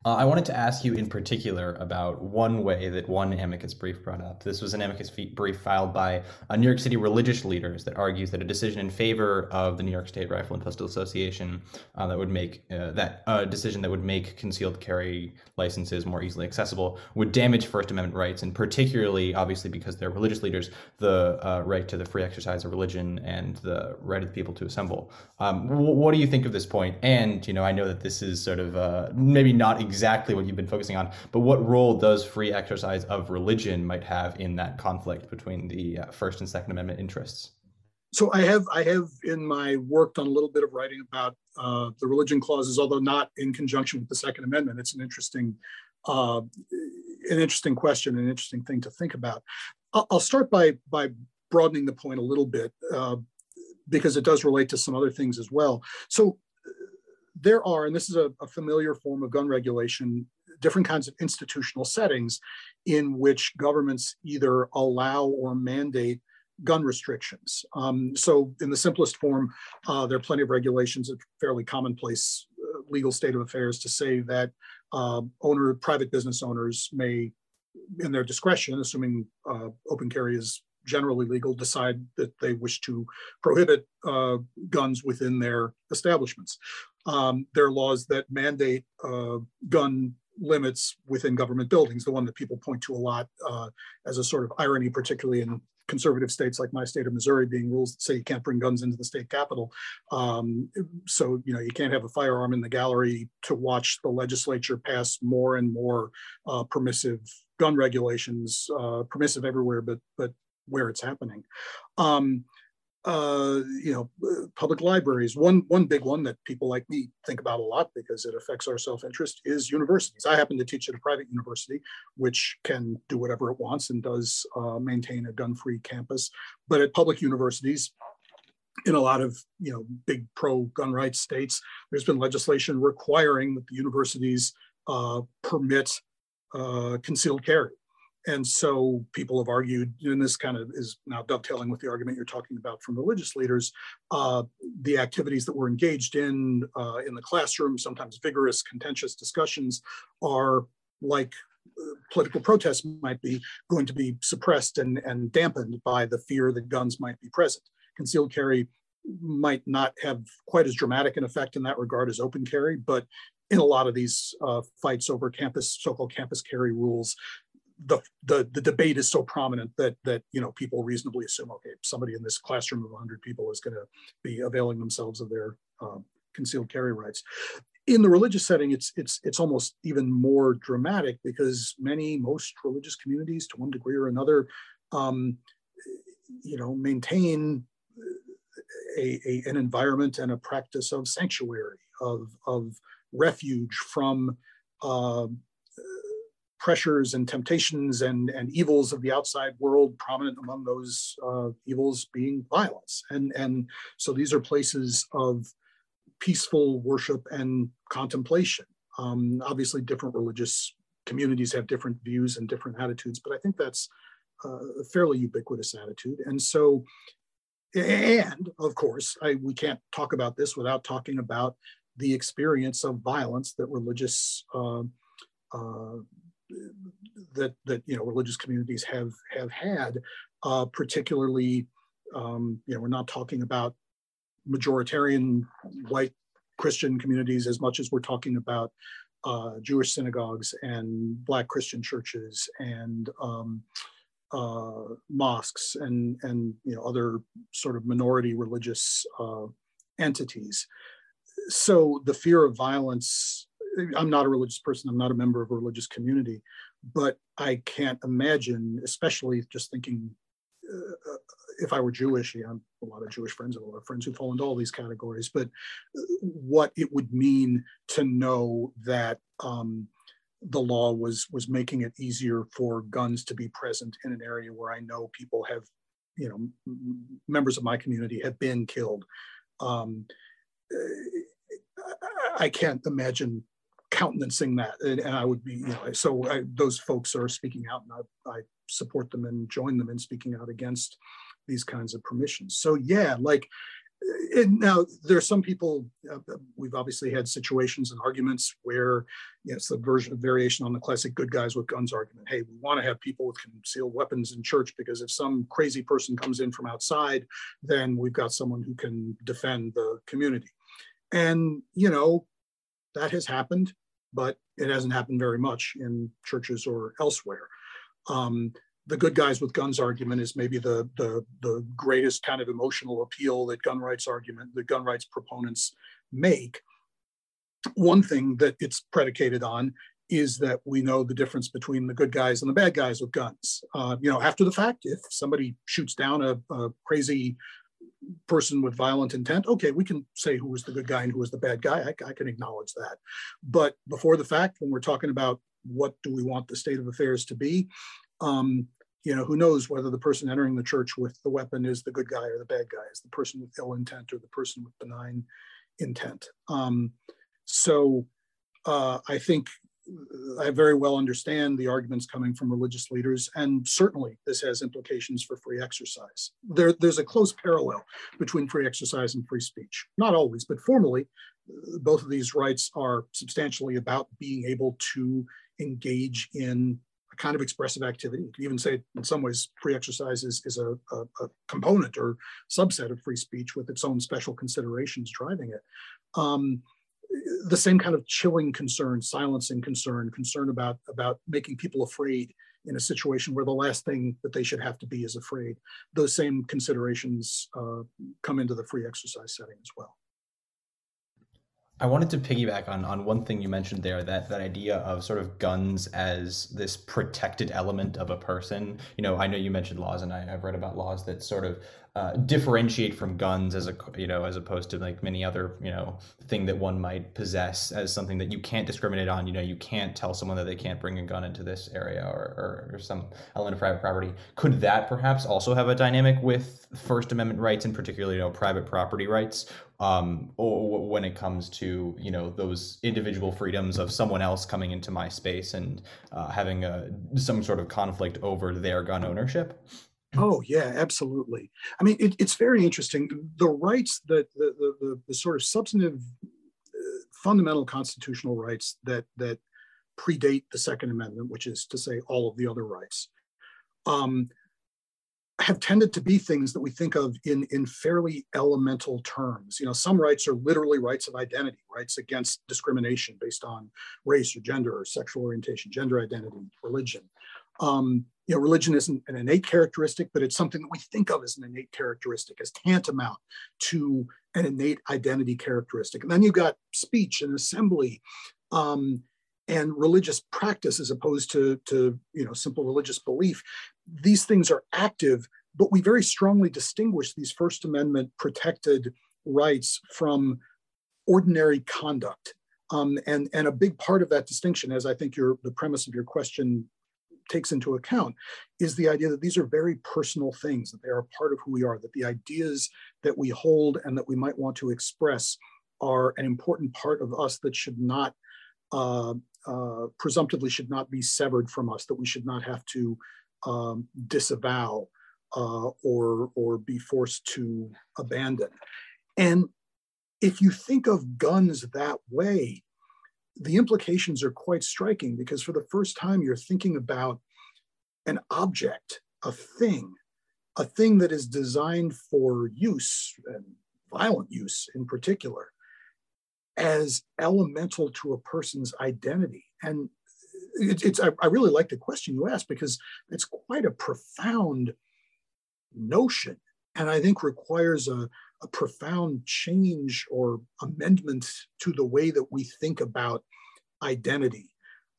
Uh, I wanted to ask you in particular about one way that one amicus brief brought up. This was an amicus brief filed by uh, New York City religious leaders that argues that a decision in favor of the New York State Rifle and Pistol Association uh, that would make uh, that a decision that would make concealed carry licenses more easily accessible would damage First Amendment rights, and particularly, obviously, because they're religious leaders, the uh, right to the free exercise of religion and the right of the people to assemble. Um, what do you think of this point? And you know, I know that this is sort of uh, maybe not exactly what you've been focusing on. But what role does free exercise of religion might have in that conflict between the uh, First and Second Amendment interests? So I have I have in my work done a little bit of writing about uh, the religion clauses, although not in conjunction with the Second Amendment. It's an interesting uh, an interesting question, an interesting thing to think about. I'll start by by broadening the point a little bit uh, because it does relate to some other things as well. So there are, and this is a, a familiar form of gun regulation, different kinds of institutional settings in which governments either allow or mandate gun restrictions. Um, so, in the simplest form, uh, there are plenty of regulations, a fairly commonplace uh, legal state of affairs to say that uh, owner, private business owners may, in their discretion, assuming uh, open carry is generally legal, decide that they wish to prohibit uh, guns within their establishments. Um, there are laws that mandate uh, gun limits within government buildings, the one that people point to a lot uh, as a sort of irony, particularly in conservative states like my state of Missouri being rules that say you can't bring guns into the state capitol. Um, so, you know, you can't have a firearm in the gallery to watch the legislature pass more and more uh, permissive gun regulations, uh, permissive everywhere, but, but where it's happening. Um, uh, you know, public libraries. One one big one that people like me think about a lot because it affects our self-interest is universities. I happen to teach at a private university, which can do whatever it wants and does uh, maintain a gun-free campus. But at public universities, in a lot of you know big pro-gun rights states, there's been legislation requiring that the universities uh, permit uh, concealed carry and so people have argued, and this kind of is now dovetailing with the argument you're talking about from religious leaders, uh, the activities that we're engaged in uh, in the classroom, sometimes vigorous, contentious discussions, are like uh, political protests might be going to be suppressed and, and dampened by the fear that guns might be present. Concealed carry might not have quite as dramatic an effect in that regard as open carry, but in a lot of these uh, fights over campus, so-called campus carry rules, the, the the debate is so prominent that that you know people reasonably assume okay somebody in this classroom of 100 people is going to be availing themselves of their um, concealed carry rights. In the religious setting it's it's it's almost even more dramatic because many most religious communities to one degree or another um, you know maintain a, a, an environment and a practice of sanctuary of of refuge from uh, pressures and temptations and, and evils of the outside world, prominent among those uh, evils being violence. And, and so these are places of peaceful worship and contemplation. Um, obviously, different religious communities have different views and different attitudes, but I think that's uh, a fairly ubiquitous attitude. And so, and of course, I, we can't talk about this without talking about the experience of violence that religious uh, uh, that that you know religious communities have have had, uh, particularly um, you know we're not talking about majoritarian white Christian communities as much as we're talking about uh, Jewish synagogues and Black Christian churches and um, uh, mosques and and you know other sort of minority religious uh, entities. So the fear of violence I'm not a religious person, I'm not a member of a religious community, but I can't imagine, especially just thinking uh, uh if I were Jewish, yeah, I'm a lot of Jewish friends, a lot of friends who fall into all these categories, but uh, what it would mean to know that um, the law was was making it easier for guns to be present in an area where I know people have, you know, members of my community have been killed. Um, uh, I can't imagine countenancing that and, and, i would be you know so I, those folks are speaking out and I, I, support them and join them in speaking out against these kinds of permissions. So yeah like now there are some people uh, we've obviously had situations and arguments where you know, it's the version of variation on the classic good guys with guns argument. Hey we want to have people with concealed weapons in church because if some crazy person comes in from outside then we've got someone who can defend the community. And you know that has happened, but it hasn't happened very much in churches or elsewhere. Um, the good guys with guns argument is maybe the, the, the greatest kind of emotional appeal that gun rights argument, the gun rights proponents make. One thing that it's predicated on is that we know the difference between the good guys and the bad guys with guns. Uh, you know, after the fact, if somebody shoots down a, a crazy person with violent intent, okay, we can say who was the good guy and who was the bad guy. I, I, can acknowledge that. But before the fact, when we're talking about what do we want the state of affairs to be, um, you know, who knows whether the person entering the church with the weapon is the good guy or the bad guy, is the person with ill intent or the person with benign intent. Um, so uh, I think I very well understand the arguments coming from religious leaders, and certainly this has implications for free exercise. There, there's a close parallel between free exercise and free speech. Not always, but formally, both of these rights are substantially about being able to engage in a kind of expressive activity. You can even say, in some ways, free exercise is, is a, a, a component or subset of free speech with its own special considerations driving it. Um, the same kind of chilling concern, silencing concern, concern about about making people afraid in a situation where the last thing that they should have to be is afraid. Those same considerations uh, come into the free exercise setting as well. I wanted to piggyback on on one thing you mentioned there that that idea of sort of guns as this protected element of a person. You know, I know you mentioned laws, and I, have read about laws that sort of uh, differentiate from guns as a you know as opposed to like many other you know thing that one might possess as something that you can't discriminate on. You know you can't tell someone that they can't bring a gun into this area or, or, or some element of private property. Could that perhaps also have a dynamic with first amendment rights and particularly you know private property rights um, or when it comes to you know those individual freedoms of someone else coming into my space and uh, having a, some sort of conflict over their gun ownership Oh yeah, absolutely. I mean, it, it's very interesting. The rights that the the, the, the sort of substantive, uh, fundamental constitutional rights that that predate the Second Amendment, which is to say all of the other rights, um, have tended to be things that we think of in in fairly elemental terms. You know, some rights are literally rights of identity, rights against discrimination based on race or gender or sexual orientation, gender identity, religion. Um, you know, religion isn't an innate characteristic, but it's something that we think of as an innate characteristic, as tantamount to an innate identity characteristic. And then you've got speech and assembly um, and religious practice as opposed to, to, you know, simple religious belief. These things are active, but we very strongly distinguish these First Amendment protected rights from ordinary conduct. Um, and, and a big part of that distinction, as I think your, the premise of your question takes into account is the idea that these are very personal things, that they are a part of who we are, that the ideas that we hold and that we might want to express are an important part of us that should not, uh, uh, presumptively should not be severed from us, that we should not have to um, disavow uh, or, or be forced to abandon. And if you think of guns that way, the implications are quite striking because for the first time you're thinking about an object, a thing, a thing that is designed for use and violent use in particular as elemental to a person's identity. And it, it's, I, I really like the question you asked because it's quite a profound notion and I think requires a, a profound change or amendment to the way that we think about identity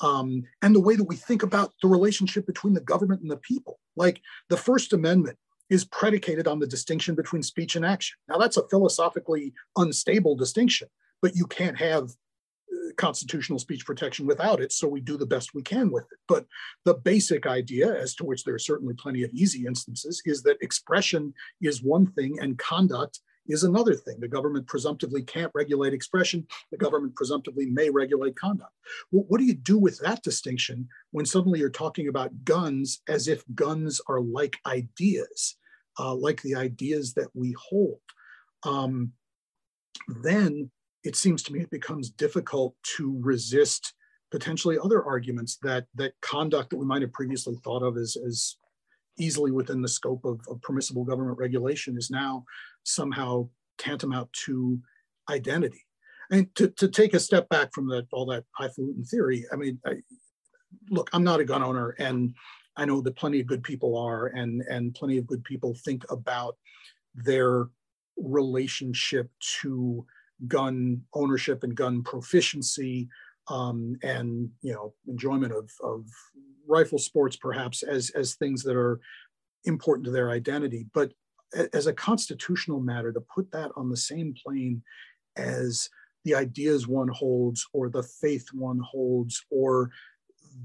um, and the way that we think about the relationship between the government and the people. Like the First Amendment is predicated on the distinction between speech and action. Now, that's a philosophically unstable distinction, but you can't have uh, constitutional speech protection without it. So we do the best we can with it. But the basic idea, as to which there are certainly plenty of easy instances, is that expression is one thing and conduct is another thing. The government presumptively can't regulate expression. The government presumptively may regulate conduct. Well, what do you do with that distinction when suddenly you're talking about guns as if guns are like ideas, uh, like the ideas that we hold? Um, then it seems to me it becomes difficult to resist potentially other arguments that that conduct that we might have previously thought of as, as easily within the scope of, of permissible government regulation is now somehow tantamount to identity. And to, to take a step back from that all that highfalutin theory, I mean, I, look, I'm not a gun owner, and I know that plenty of good people are, and and plenty of good people think about their relationship to gun ownership and gun proficiency um, and you know enjoyment of, of rifle sports perhaps as as things that are important to their identity. But as a constitutional matter to put that on the same plane as the ideas one holds or the faith one holds or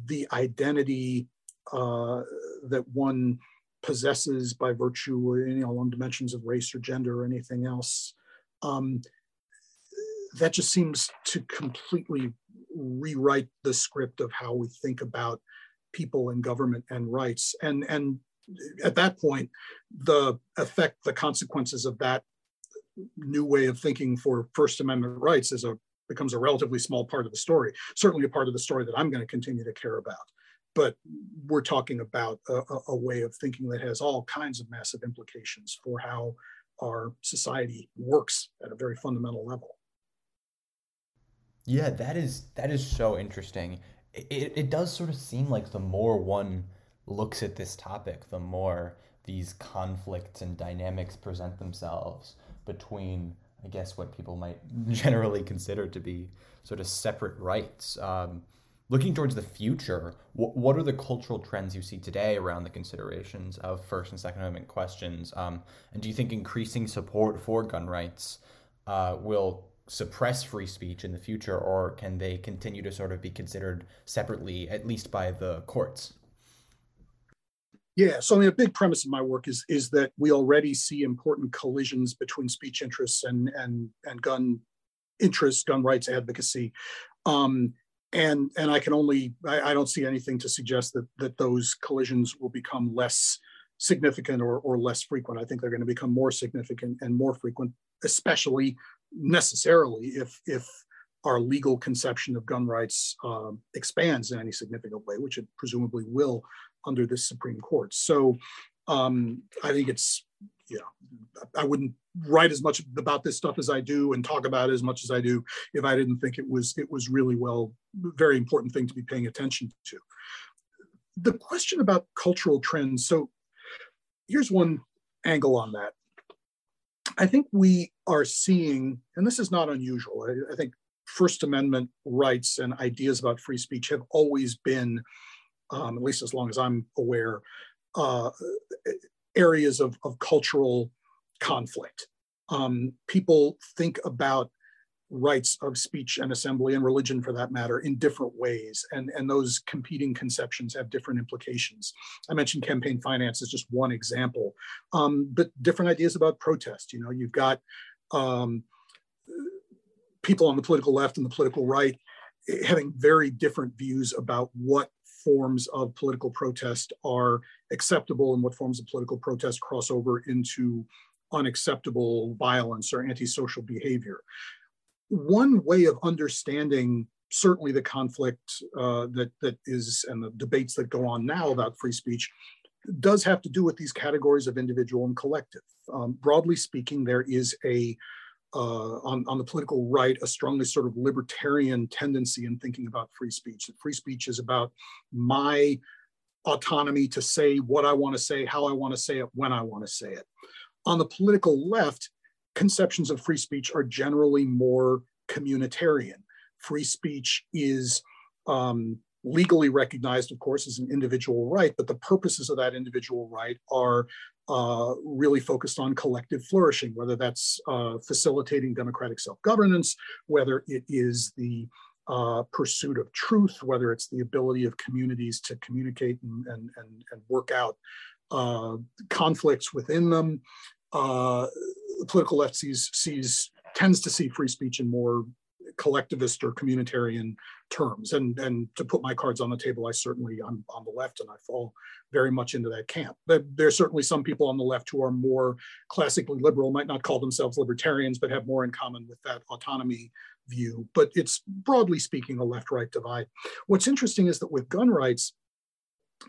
the identity uh, that one possesses by virtue you know along dimensions of race or gender or anything else um, that just seems to completely rewrite the script of how we think about people and government and rights. And and at that point the effect the consequences of that new way of thinking for first amendment rights is a becomes a relatively small part of the story certainly a part of the story that i'm going to continue to care about. But we're talking about a, a, way of thinking that has all kinds of massive implications for how our society works at a very fundamental level yeah, that is that is so interesting. It, it does sort of seem like the more one looks at this topic, the more these conflicts and dynamics present themselves between, I guess, what people might <laughs> generally consider to be sort of separate rights. Um, looking towards the future, what, what are the cultural trends you see today around the considerations of First and Second Amendment questions? Um, and do you think increasing support for gun rights uh, will suppress free speech in the future, or can they continue to sort of be considered separately, at least by the courts? Yeah, so I mean, a big premise of my work is is that we already see important collisions between speech interests and and and gun interests, gun rights advocacy, um, and and I can only I, I, don't see anything to suggest that that those collisions will become less significant or or less frequent. I think they're going to become more significant and more frequent, especially necessarily if if our legal conception of gun rights uh, expands in any significant way, which it presumably will under this Supreme Court. So um, I think it's, know, I wouldn't write as much about this stuff as I do and talk about it as much as I do if I didn't think it was it was really well, very important thing to be paying attention to. The question about cultural trends. So here's one angle on that. I think we are seeing, and this is not unusual. I, I think First Amendment rights and ideas about free speech have always been um, at least as long as I'm aware, uh, areas of, of cultural conflict. Um, people think about rights of speech and assembly and religion for that matter in different ways. And, and those competing conceptions have different implications. I mentioned campaign finance as just one example. Um, but different ideas about protest you know you've got um, people on the political left and the political right having very different views about what forms of political protest are acceptable and what forms of political protest cross over into unacceptable violence or antisocial behavior. One way of understanding certainly the conflict uh, that that is and the debates that go on now about free speech does have to do with these categories of individual and collective. Um, broadly speaking, there is a uh, on, on the political right a strongly sort of libertarian tendency in thinking about free speech. That free speech is about my autonomy to say what I want to say, how I want to say it, when I want to say it. On the political left, conceptions of free speech are generally more communitarian. Free speech is um, legally recognized, of course, as an individual right, but the purposes of that individual right are uh, really focused on collective flourishing, whether that's uh, facilitating democratic self-governance, whether it is the uh, pursuit of truth, whether it's the ability of communities to communicate and, and, and, and work out uh, conflicts within them. The political left sees, sees tends to see free speech in more collectivist or communitarian terms. And, and to put my cards on the table, I certainly, I'm on the left and I fall very much into that camp. But there are certainly some people on the left who are more classically liberal, might not call themselves libertarians, but have more in common with that autonomy view. But it's broadly speaking a left right divide. What's interesting is that with gun rights,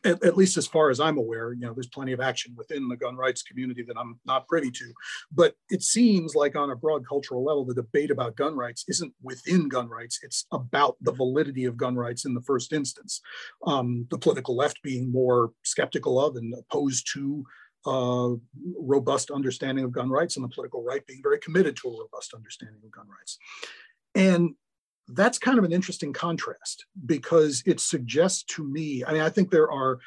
at, at, least as far as I'm aware, you know, there's plenty of action within the gun rights community that I'm not privy to. But it seems like on a broad cultural level, the debate about gun rights isn't within gun rights. It's about the validity of gun rights in the first instance. Um, the political left being more skeptical of and opposed to uh, robust understanding of gun rights, and the political right being very committed to a robust understanding of gun rights. And that's kind of an interesting contrast because it suggests to me, I mean, I think there are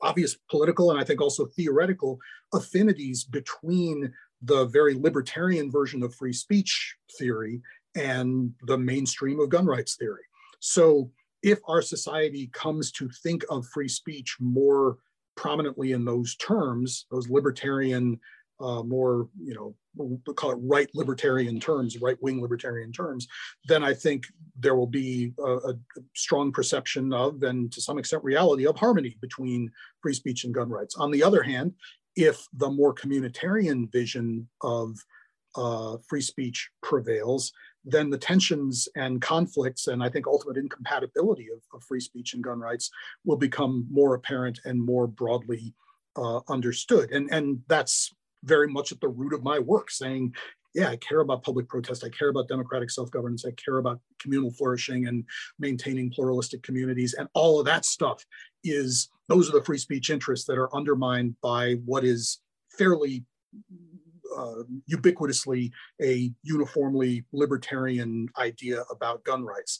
obvious political and I think also theoretical affinities between the very libertarian version of free speech theory and the mainstream of gun rights theory. So if our society comes to think of free speech more prominently in those terms, those libertarian uh, more, you know, we'll call it right libertarian terms, right wing libertarian terms, then I think there will be a, a, strong perception of, and to some extent, reality of harmony between free speech and gun rights. On the other hand, if the more communitarian vision of uh, free speech prevails, then the tensions and conflicts and I think ultimate incompatibility of, of free speech and gun rights will become more apparent and more broadly uh, understood. And, and that's very much at the root of my work, saying, yeah, I care about public protest. I care about democratic self governance. I care about communal flourishing and maintaining pluralistic communities. And all of that stuff is those are the free speech interests that are undermined by what is fairly uh, ubiquitously a uniformly libertarian idea about gun rights.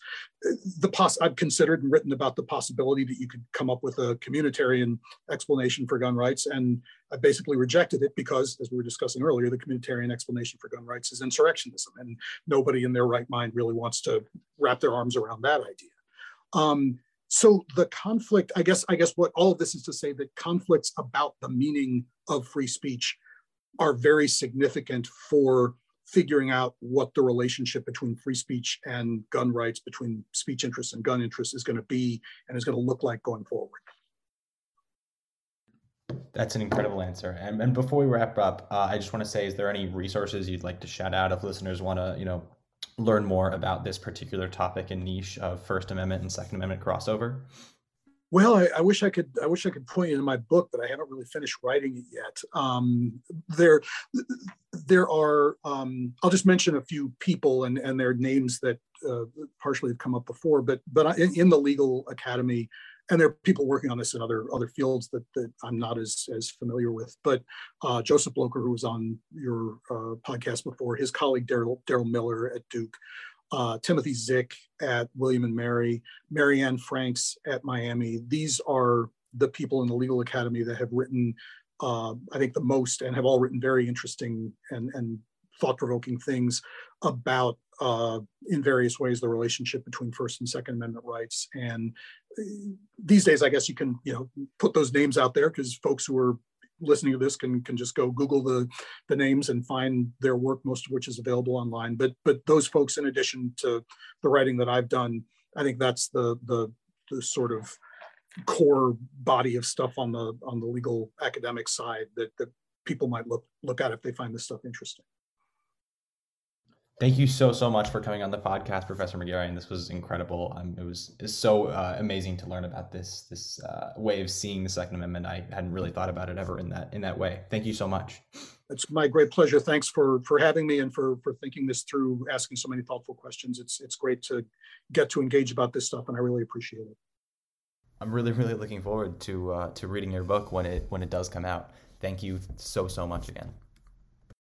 The poss- I've considered and written about the possibility that you could come up with a communitarian explanation for gun rights, and I basically rejected it because, as we were discussing earlier, the communitarian explanation for gun rights is insurrectionism, and nobody in their right mind really wants to wrap their arms around that idea. Um, so the conflict, I guess, I guess what all of this is to say that conflicts about the meaning of free speech are very significant for figuring out what the relationship between free speech and gun rights, between speech interests and gun interests is going to be and is going to look like going forward. That's an incredible answer. And, and before we wrap up, uh, I just want to say, is there any resources you'd like to shout out if listeners want to, you know, learn more about this particular topic and niche of First Amendment and Second Amendment crossover? Well, I, I, wish I could. I wish I could point you to my book, but I haven't really finished writing it yet. Um, there, there are. Um, I'll just mention a few people and and their names that uh, partially have come up before. But but in, in, the legal academy, and there are people working on this in other other fields that that I'm not as as familiar with. But uh, Joseph Blocher, who was on your uh, podcast before, his colleague Darrell Darrell Miller at Duke uh, Timothy Zick at William and Mary, Marianne Franks at Miami. These are the people in the legal academy that have written, uh, I think, the most and have all written very interesting and, and thought-provoking things about, uh, in various ways, the relationship between First and Second Amendment rights. And uh, these days, I guess you can, you know, put those names out there because folks who are listening to this can can just go Google the the names and find their work, most of which is available online. But but those folks, in addition to the writing that I've done, I think that's the the the sort of core body of stuff on the on the legal academic side that that people might look look at if they find this stuff interesting. Thank you so so much for coming on the podcast, Professor Magarian. This was incredible. Um, it was it was so uh, amazing to learn about this this uh, way of seeing the Second Amendment. I hadn't really thought about it ever in that in that way. Thank you so much. It's my great pleasure. Thanks for for having me and for for thinking this through, asking so many thoughtful questions. It's it's great to get to engage about this stuff, and I really appreciate it. I'm really really looking forward to uh, to reading your book when it when it does come out. Thank you so so much again.